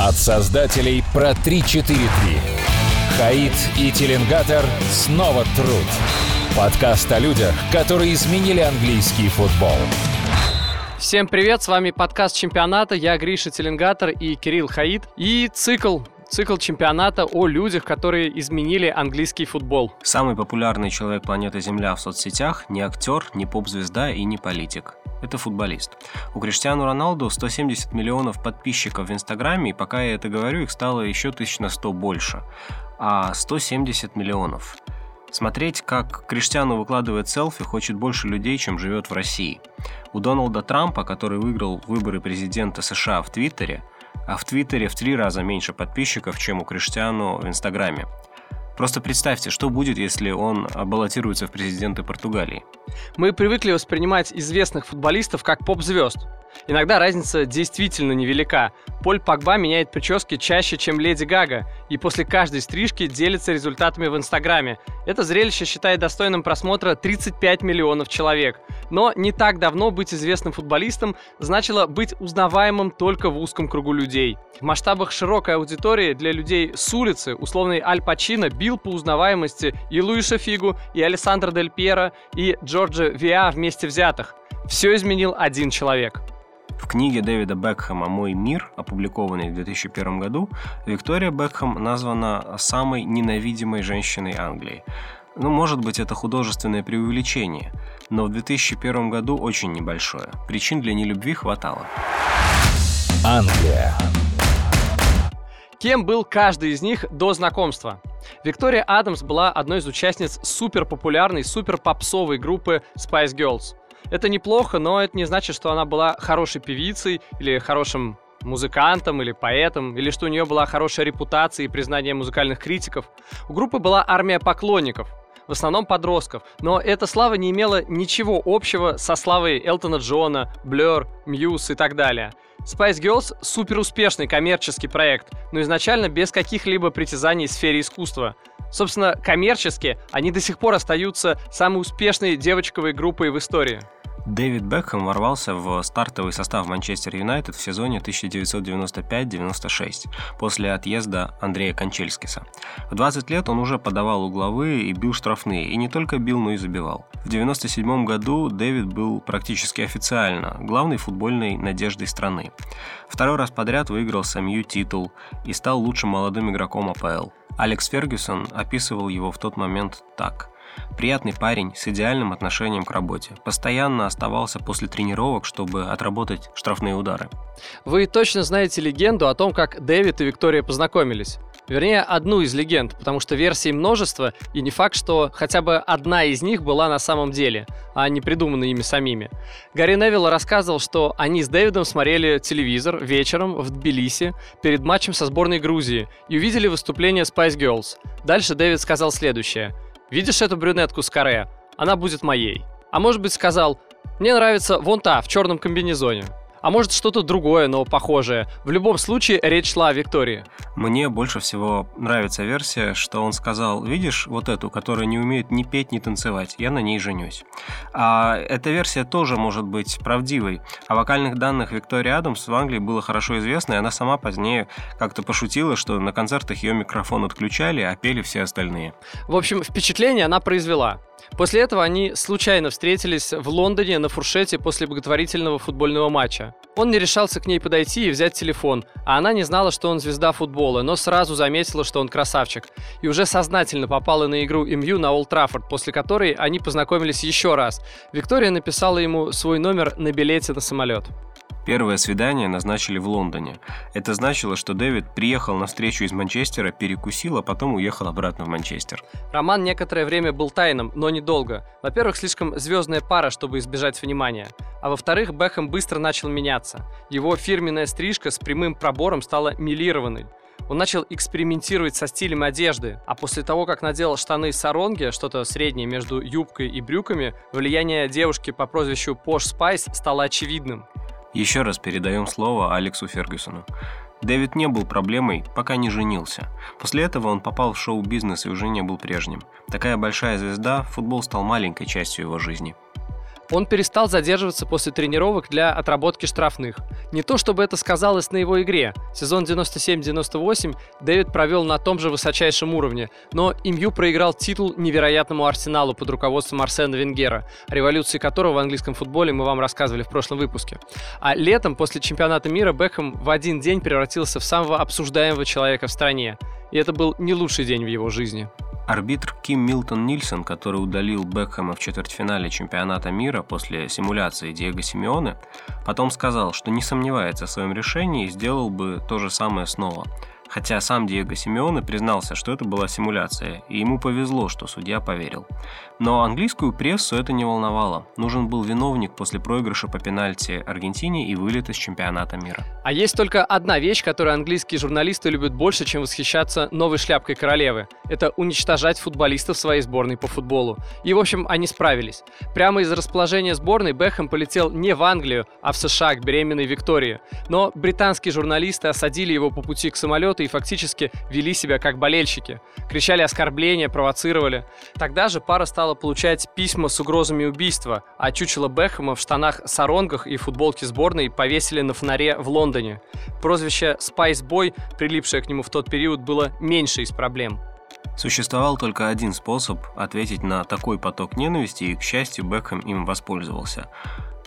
От создателей про 343. Хаид и Теленгатор снова труд. Подкаст о людях, которые изменили английский футбол. Всем привет, с вами подкаст чемпионата, я Гриша Теленгатор и Кирилл Хаид. И цикл Цикл чемпионата о людях, которые изменили английский футбол. Самый популярный человек планеты Земля в соцсетях не актер, не поп-звезда и не политик. Это футболист. У Криштиану Роналду 170 миллионов подписчиков в Инстаграме, и пока я это говорю, их стало еще тысяч на 100 больше. А 170 миллионов. Смотреть, как Криштиану выкладывает селфи, хочет больше людей, чем живет в России. У Дональда Трампа, который выиграл выборы президента США в Твиттере, а в Твиттере в три раза меньше подписчиков, чем у Криштиану в Инстаграме. Просто представьте, что будет, если он баллотируется в президенты Португалии. Мы привыкли воспринимать известных футболистов как поп-звезд. Иногда разница действительно невелика. Поль Погба меняет прически чаще, чем Леди Гага, и после каждой стрижки делится результатами в Инстаграме. Это зрелище считает достойным просмотра 35 миллионов человек. Но не так давно быть известным футболистом значило быть узнаваемым только в узком кругу людей. В масштабах широкой аудитории для людей с улицы условный Аль Пачино бил по узнаваемости и Луиша Фигу, и Александра Дель Пьеро, и Джорджа Виа вместе взятых. Все изменил один человек – в книге Дэвида Бекхэма «Мой мир», опубликованной в 2001 году, Виктория Бекхэм названа самой ненавидимой женщиной Англии. Ну, может быть, это художественное преувеличение, но в 2001 году очень небольшое. Причин для нелюбви хватало. Англия. Кем был каждый из них до знакомства? Виктория Адамс была одной из участниц суперпопулярной, суперпопсовой группы Spice Girls – это неплохо, но это не значит, что она была хорошей певицей или хорошим музыкантом или поэтом, или что у нее была хорошая репутация и признание музыкальных критиков. У группы была армия поклонников, в основном подростков, но эта слава не имела ничего общего со славой Элтона Джона, Blur, Muse и так далее. Spice Girls — супер успешный коммерческий проект, но изначально без каких-либо притязаний в сфере искусства. Собственно, коммерчески они до сих пор остаются самой успешной девочковой группой в истории. Дэвид Бекхэм ворвался в стартовый состав Манчестер Юнайтед в сезоне 1995-96 после отъезда Андрея Кончельскиса. В 20 лет он уже подавал угловые и бил штрафные, и не только бил, но и забивал. В 1997 году Дэвид был практически официально главной футбольной надеждой страны. Второй раз подряд выиграл Самью титул и стал лучшим молодым игроком АПЛ. Алекс Фергюсон описывал его в тот момент так – Приятный парень с идеальным отношением к работе. Постоянно оставался после тренировок, чтобы отработать штрафные удары. Вы точно знаете легенду о том, как Дэвид и Виктория познакомились. Вернее, одну из легенд, потому что версий множество, и не факт, что хотя бы одна из них была на самом деле, а не придумана ими самими. Гарри Невилл рассказывал, что они с Дэвидом смотрели телевизор вечером в Тбилиси перед матчем со сборной Грузии и увидели выступление Spice Girls. Дальше Дэвид сказал следующее – Видишь эту брюнетку с каре? Она будет моей. А может быть сказал, мне нравится вон та, в черном комбинезоне. А может что-то другое, но похожее. В любом случае, речь шла о Виктории. Мне больше всего нравится версия, что он сказал, видишь вот эту, которая не умеет ни петь, ни танцевать, я на ней женюсь. А эта версия тоже может быть правдивой. О вокальных данных Виктории Адамс в Англии было хорошо известно, и она сама позднее как-то пошутила, что на концертах ее микрофон отключали, а пели все остальные. В общем, впечатление она произвела. После этого они случайно встретились в Лондоне на фуршете после благотворительного футбольного матча. Он не решался к ней подойти и взять телефон, а она не знала, что он звезда футбола, но сразу заметила, что он красавчик. И уже сознательно попала на игру МЮ на Олд Траффорд, после которой они познакомились еще раз. Виктория написала ему свой номер на билете на самолет. Первое свидание назначили в Лондоне. Это значило, что Дэвид приехал на встречу из Манчестера, перекусил, а потом уехал обратно в Манчестер. Роман некоторое время был тайным, но недолго. Во-первых, слишком звездная пара, чтобы избежать внимания. А во-вторых, Бекхэм быстро начал меняться. Его фирменная стрижка с прямым пробором стала мелированной. Он начал экспериментировать со стилем одежды, а после того, как надел штаны саронги, что-то среднее между юбкой и брюками, влияние девушки по прозвищу Posh Spice стало очевидным. Еще раз передаем слово Алексу Фергюсону. Дэвид не был проблемой, пока не женился. После этого он попал в шоу-бизнес и уже не был прежним. Такая большая звезда, футбол стал маленькой частью его жизни. Он перестал задерживаться после тренировок для отработки штрафных. Не то чтобы это сказалось на его игре. Сезон 97-98 Дэвид провел на том же высочайшем уровне, но МЮ проиграл титул невероятному Арсеналу под руководством Арсена Венгера, революции которого в английском футболе мы вам рассказывали в прошлом выпуске. А летом, после чемпионата мира, Бекхэм в один день превратился в самого обсуждаемого человека в стране. И это был не лучший день в его жизни. Арбитр Ким Милтон Нильсон, который удалил Бекхэма в четвертьфинале чемпионата мира после симуляции Диего Симеоне, потом сказал, что не сомневается в своем решении и сделал бы то же самое снова – Хотя сам Диего Симеоне признался, что это была симуляция, и ему повезло, что судья поверил. Но английскую прессу это не волновало. Нужен был виновник после проигрыша по пенальти Аргентине и вылета с чемпионата мира. А есть только одна вещь, которую английские журналисты любят больше, чем восхищаться новой шляпкой королевы. Это уничтожать футболистов своей сборной по футболу. И, в общем, они справились. Прямо из расположения сборной Бэхэм полетел не в Англию, а в США к беременной Виктории. Но британские журналисты осадили его по пути к самолету самолета и фактически вели себя как болельщики. Кричали оскорбления, провоцировали. Тогда же пара стала получать письма с угрозами убийства, а чучело Бекхэма в штанах-саронгах и футболке сборной повесили на фонаре в Лондоне. Прозвище «Spice Boy», прилипшее к нему в тот период, было меньшей из проблем. Существовал только один способ ответить на такой поток ненависти, и, к счастью, Бекхэм им воспользовался.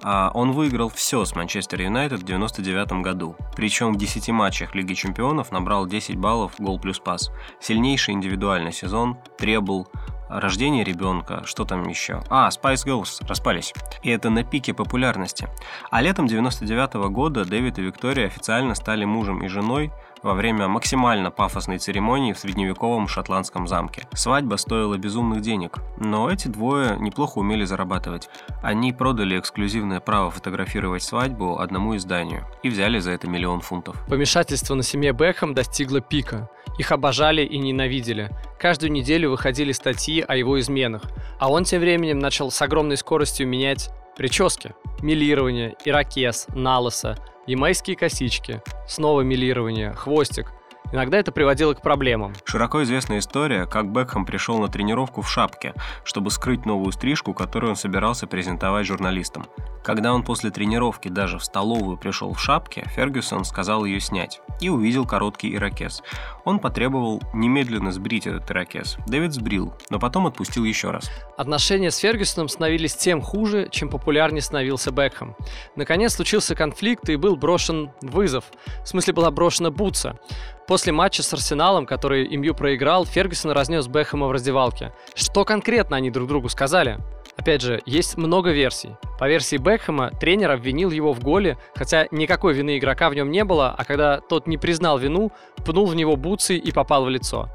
А он выиграл все с Манчестер Юнайтед в 99 году. Причем в 10 матчах Лиги Чемпионов набрал 10 баллов гол плюс пас. Сильнейший индивидуальный сезон, требл, рождение ребенка, что там еще? А, Spice Girls распались. И это на пике популярности. А летом 99 года Дэвид и Виктория официально стали мужем и женой, во время максимально пафосной церемонии в средневековом шотландском замке. Свадьба стоила безумных денег, но эти двое неплохо умели зарабатывать. Они продали эксклюзивное право фотографировать свадьбу одному изданию и взяли за это миллион фунтов. Помешательство на семье Бэхэм достигло пика. Их обожали и ненавидели. Каждую неделю выходили статьи о его изменах, а он тем временем начал с огромной скоростью менять прически. Милирование, ирокез, налоса, ямайские косички, снова милирование, хвостик. Иногда это приводило к проблемам. Широко известная история, как Бекхэм пришел на тренировку в шапке, чтобы скрыть новую стрижку, которую он собирался презентовать журналистам. Когда он после тренировки даже в столовую пришел в шапке, Фергюсон сказал ее снять и увидел короткий ирокез. Он потребовал немедленно сбрить этот ирокез. Дэвид сбрил, но потом отпустил еще раз. Отношения с Фергюсоном становились тем хуже, чем популярнее становился Бекхэм. Наконец случился конфликт и был брошен вызов. В смысле была брошена бутса. После матча с Арсеналом, который МЮ проиграл, Фергюсон разнес Бэхэма в раздевалке. Что конкретно они друг другу сказали? Опять же, есть много версий. По версии Бекхэма, тренер обвинил его в голе, хотя никакой вины игрока в нем не было, а когда тот не признал вину, пнул в него бутсы и попал в лицо.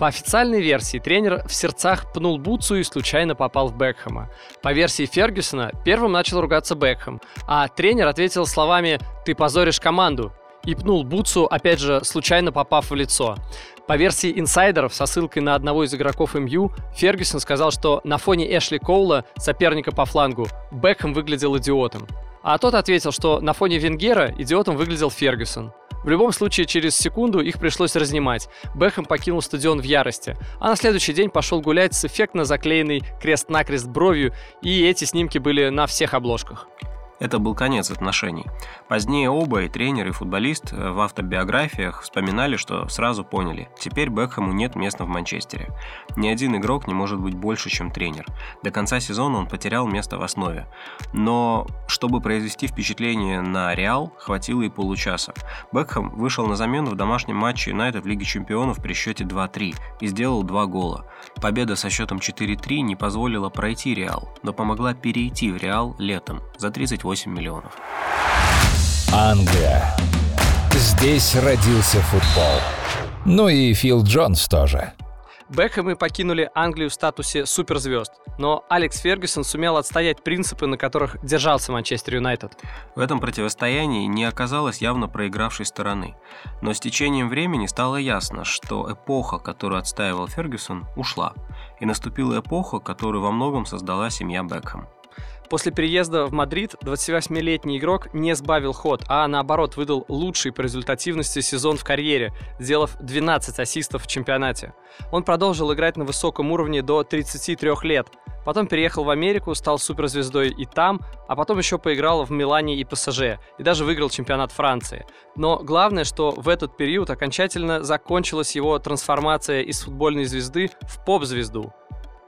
По официальной версии, тренер в сердцах пнул Бутсу и случайно попал в Бекхэма. По версии Фергюсона, первым начал ругаться Бекхэм, а тренер ответил словами «ты позоришь команду» и пнул Бутсу, опять же, случайно попав в лицо. По версии инсайдеров, со ссылкой на одного из игроков МЮ, Фергюсон сказал, что на фоне Эшли Коула, соперника по флангу, Бекхэм выглядел идиотом. А тот ответил, что на фоне Венгера идиотом выглядел Фергюсон. В любом случае, через секунду их пришлось разнимать. Бэхэм покинул стадион в ярости. А на следующий день пошел гулять с эффектно заклеенной крест-накрест бровью, и эти снимки были на всех обложках. Это был конец отношений. Позднее оба, и тренер, и футболист, э, в автобиографиях вспоминали, что сразу поняли, теперь Бекхэму нет места в Манчестере. Ни один игрок не может быть больше, чем тренер. До конца сезона он потерял место в основе. Но чтобы произвести впечатление на Реал, хватило и получаса. Бекхэм вышел на замену в домашнем матче Юнайтед в Лиге Чемпионов при счете 2-3 и сделал два гола. Победа со счетом 4-3 не позволила пройти Реал, но помогла перейти в Реал летом за 38 8 миллионов. Англия. Здесь родился футбол. Ну и Фил Джонс тоже. Бекхэмы покинули Англию в статусе суперзвезд, но Алекс Фергюсон сумел отстоять принципы, на которых держался Манчестер Юнайтед. В этом противостоянии не оказалось явно проигравшей стороны, но с течением времени стало ясно, что эпоха, которую отстаивал Фергюсон, ушла, и наступила эпоха, которую во многом создала семья Бекхэм. После переезда в Мадрид 28-летний игрок не сбавил ход, а наоборот выдал лучший по результативности сезон в карьере, сделав 12 ассистов в чемпионате. Он продолжил играть на высоком уровне до 33 лет, Потом переехал в Америку, стал суперзвездой и там, а потом еще поиграл в Милане и ПСЖ, и даже выиграл чемпионат Франции. Но главное, что в этот период окончательно закончилась его трансформация из футбольной звезды в поп-звезду.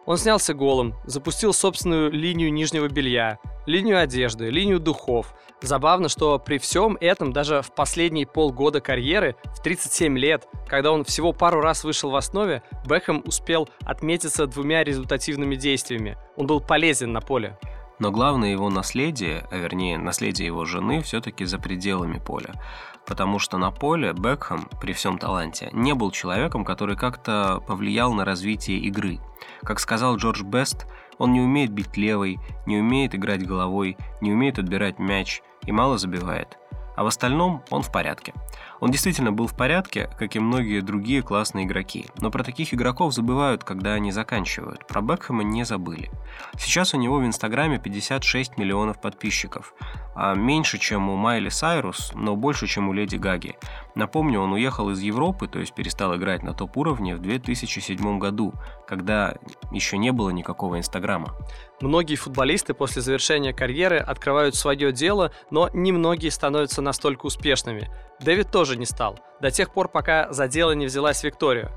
Он снялся голым, запустил собственную линию нижнего белья, линию одежды, линию духов. Забавно, что при всем этом даже в последние полгода карьеры, в 37 лет, когда он всего пару раз вышел в основе, Бэхэм успел отметиться двумя результативными действиями. Он был полезен на поле. Но главное его наследие, а вернее наследие его жены, все-таки за пределами поля. Потому что на поле Бекхэм, при всем таланте, не был человеком, который как-то повлиял на развитие игры. Как сказал Джордж Бест, он не умеет бить левой, не умеет играть головой, не умеет отбирать мяч и мало забивает. А в остальном он в порядке. Он действительно был в порядке, как и многие другие классные игроки. Но про таких игроков забывают, когда они заканчивают. Про Бекхэма не забыли. Сейчас у него в Инстаграме 56 миллионов подписчиков. А меньше, чем у Майли Сайрус, но больше, чем у Леди Гаги. Напомню, он уехал из Европы, то есть перестал играть на топ-уровне в 2007 году, когда еще не было никакого Инстаграма. Многие футболисты после завершения карьеры открывают свое дело, но немногие становятся настолько успешными. Дэвид тоже не стал, до тех пор, пока за дело не взялась Виктория.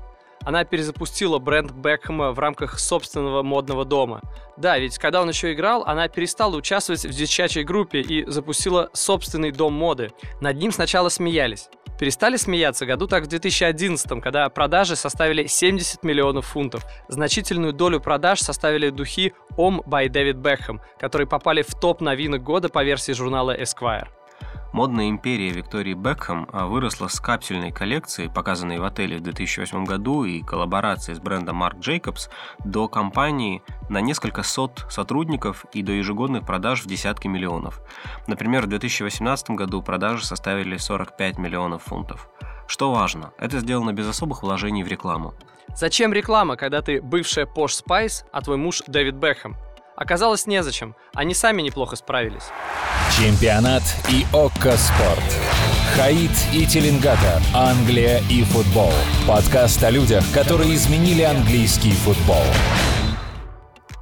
Она перезапустила бренд Бекхэма в рамках собственного модного дома. Да, ведь когда он еще играл, она перестала участвовать в девчачьей группе и запустила собственный дом моды. Над ним сначала смеялись. Перестали смеяться году так в 2011, когда продажи составили 70 миллионов фунтов. Значительную долю продаж составили духи Om by David Beckham, которые попали в топ новинок года по версии журнала Esquire. Модная империя Виктории Бекхэм а, выросла с капсюльной коллекции, показанной в отеле в 2008 году, и коллаборации с брендом Marc Jacobs, до компании на несколько сот сотрудников и до ежегодных продаж в десятки миллионов. Например, в 2018 году продажи составили 45 миллионов фунтов. Что важно, это сделано без особых вложений в рекламу. Зачем реклама, когда ты бывшая Posh Spice, а твой муж Дэвид Бекхэм? Оказалось, незачем. Они сами неплохо справились. Чемпионат и ОККО Спорт. Хаид и Теленгатор. Англия и футбол. Подкаст о людях, которые изменили английский футбол.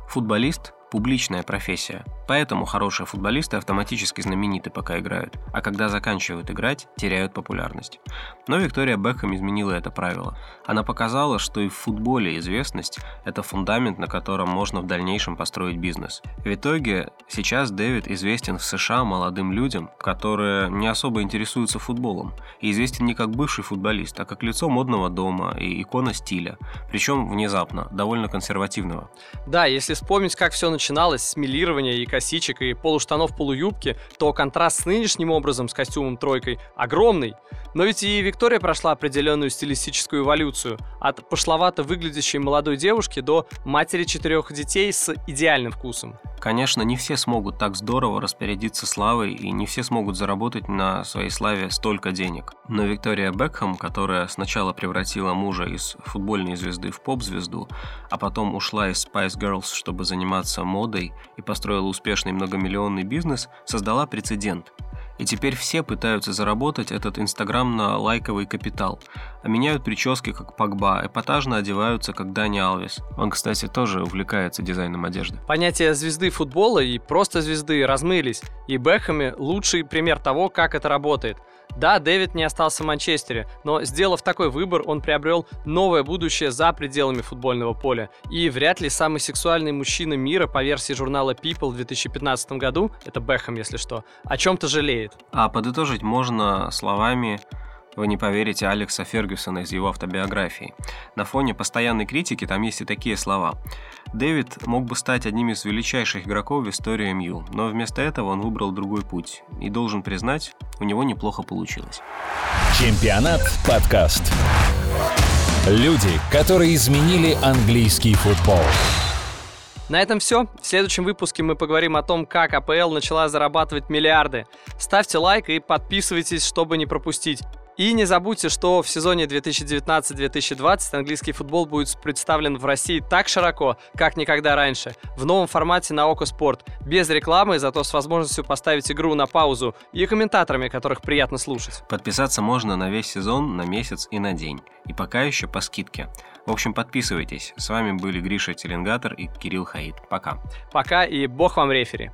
Футболист публичная профессия. Поэтому хорошие футболисты автоматически знамениты, пока играют, а когда заканчивают играть, теряют популярность. Но Виктория Бекхэм изменила это правило. Она показала, что и в футболе известность – это фундамент, на котором можно в дальнейшем построить бизнес. В итоге сейчас Дэвид известен в США молодым людям, которые не особо интересуются футболом, и известен не как бывший футболист, а как лицо модного дома и икона стиля, причем внезапно, довольно консервативного. Да, если вспомнить, как все началось начиналось с милирования и косичек и полуштанов полуюбки, то контраст с нынешним образом, с костюмом тройкой, огромный. Но ведь и Виктория прошла определенную стилистическую эволюцию. От пошловато выглядящей молодой девушки до матери четырех детей с идеальным вкусом. Конечно, не все смогут так здорово распорядиться славой, и не все смогут заработать на своей славе столько денег. Но Виктория Бекхэм, которая сначала превратила мужа из футбольной звезды в поп-звезду, а потом ушла из Spice Girls, чтобы заниматься модой и построила успешный многомиллионный бизнес, создала прецедент. И теперь все пытаются заработать этот инстаграм на лайковый капитал, а меняют прически как Погба, эпатажно одеваются как Дани Алвис. Он, кстати, тоже увлекается дизайном одежды. Понятия звезды футбола и просто звезды размылись, и Бэхэме лучший пример того, как это работает – да, Дэвид не остался в Манчестере, но сделав такой выбор, он приобрел новое будущее за пределами футбольного поля. И вряд ли самый сексуальный мужчина мира по версии журнала People в 2015 году, это Бэхэм, если что, о чем-то жалеет. А подытожить можно словами вы не поверите Алекса Фергюсона из его автобиографии. На фоне постоянной критики там есть и такие слова. Дэвид мог бы стать одним из величайших игроков в истории МЮ, но вместо этого он выбрал другой путь. И должен признать, у него неплохо получилось. Чемпионат подкаст. Люди, которые изменили английский футбол. На этом все. В следующем выпуске мы поговорим о том, как АПЛ начала зарабатывать миллиарды. Ставьте лайк и подписывайтесь, чтобы не пропустить. И не забудьте, что в сезоне 2019-2020 английский футбол будет представлен в России так широко, как никогда раньше, в новом формате на Око Спорт, без рекламы, зато с возможностью поставить игру на паузу и комментаторами, которых приятно слушать. Подписаться можно на весь сезон, на месяц и на день. И пока еще по скидке. В общем, подписывайтесь. С вами были Гриша Теленгатор и Кирилл Хаид. Пока. Пока и бог вам рефери.